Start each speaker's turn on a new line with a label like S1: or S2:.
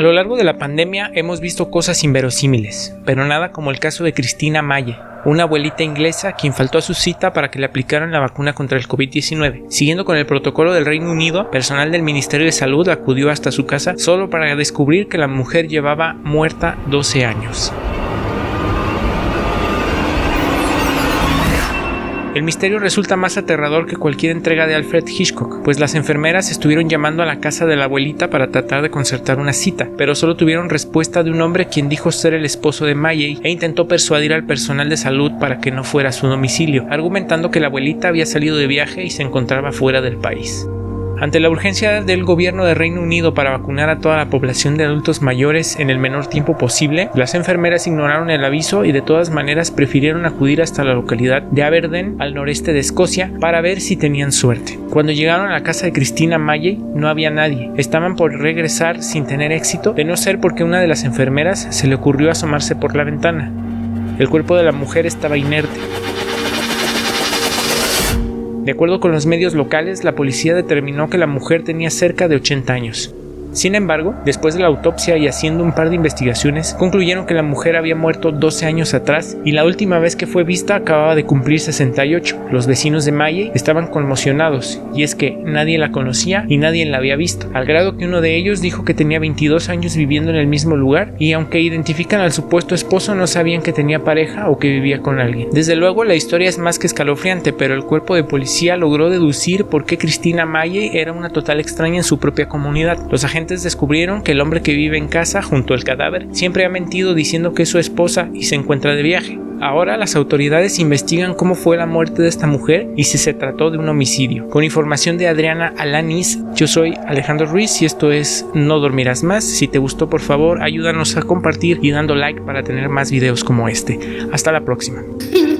S1: A lo largo de la pandemia hemos visto cosas inverosímiles, pero nada como el caso de Cristina Maye, una abuelita inglesa quien faltó a su cita para que le aplicaran la vacuna contra el COVID-19. Siguiendo con el protocolo del Reino Unido, personal del Ministerio de Salud acudió hasta su casa solo para descubrir que la mujer llevaba muerta 12 años. El misterio resulta más aterrador que cualquier entrega de Alfred Hitchcock, pues las enfermeras estuvieron llamando a la casa de la abuelita para tratar de concertar una cita, pero solo tuvieron respuesta de un hombre quien dijo ser el esposo de Mayey e intentó persuadir al personal de salud para que no fuera a su domicilio, argumentando que la abuelita había salido de viaje y se encontraba fuera del país. Ante la urgencia del gobierno de Reino Unido para vacunar a toda la población de adultos mayores en el menor tiempo posible, las enfermeras ignoraron el aviso y de todas maneras prefirieron acudir hasta la localidad de Aberdeen, al noreste de Escocia, para ver si tenían suerte. Cuando llegaron a la casa de Cristina Maye, no había nadie. Estaban por regresar sin tener éxito, de no ser porque una de las enfermeras se le ocurrió asomarse por la ventana. El cuerpo de la mujer estaba inerte. De acuerdo con los medios locales, la policía determinó que la mujer tenía cerca de 80 años. Sin embargo, después de la autopsia y haciendo un par de investigaciones, concluyeron que la mujer había muerto 12 años atrás y la última vez que fue vista acababa de cumplir 68. Los vecinos de Maye estaban conmocionados y es que nadie la conocía y nadie la había visto, al grado que uno de ellos dijo que tenía 22 años viviendo en el mismo lugar y aunque identifican al supuesto esposo no sabían que tenía pareja o que vivía con alguien. Desde luego la historia es más que escalofriante, pero el cuerpo de policía logró deducir por qué Cristina Maye era una total extraña en su propia comunidad. Los descubrieron que el hombre que vive en casa junto al cadáver siempre ha mentido diciendo que es su esposa y se encuentra de viaje. Ahora las autoridades investigan cómo fue la muerte de esta mujer y si se trató de un homicidio. Con información de Adriana Alanis, yo soy Alejandro Ruiz y esto es No Dormirás Más. Si te gustó, por favor, ayúdanos a compartir y dando like para tener más videos como este. Hasta la próxima.